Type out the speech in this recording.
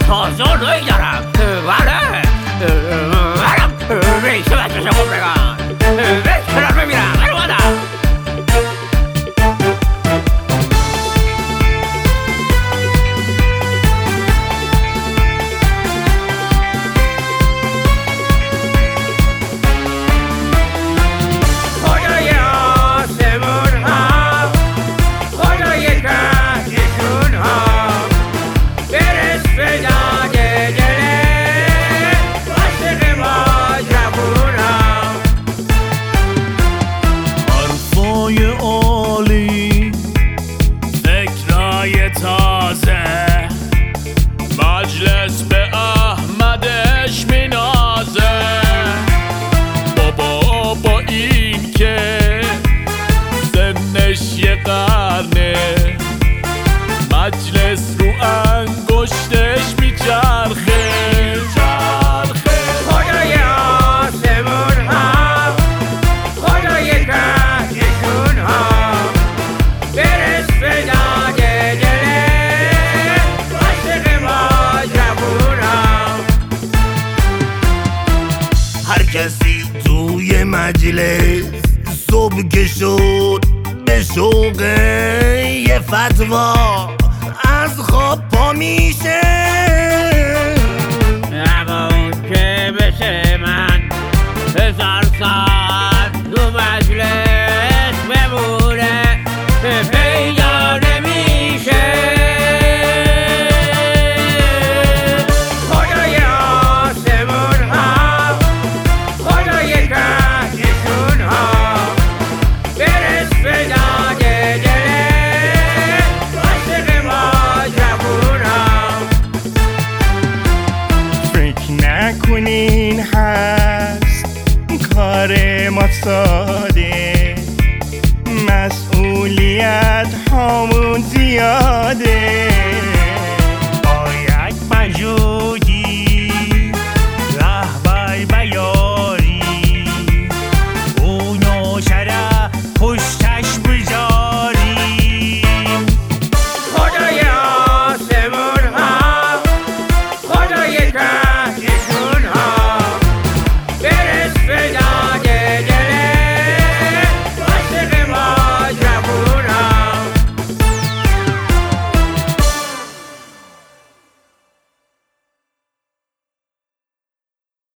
小僧脱いだら、わら、わら、うめえ、しまっちゃしょ、これが。مجلس رو انگشتش میچرخه خدای آسمون هم خدای تهدیشون هم برس به داده دل عشق ما جمهور هم هر کسی توی مجلس صبح که شد به شوق یه فتوه man. It's our نکنین هست کار ما ساده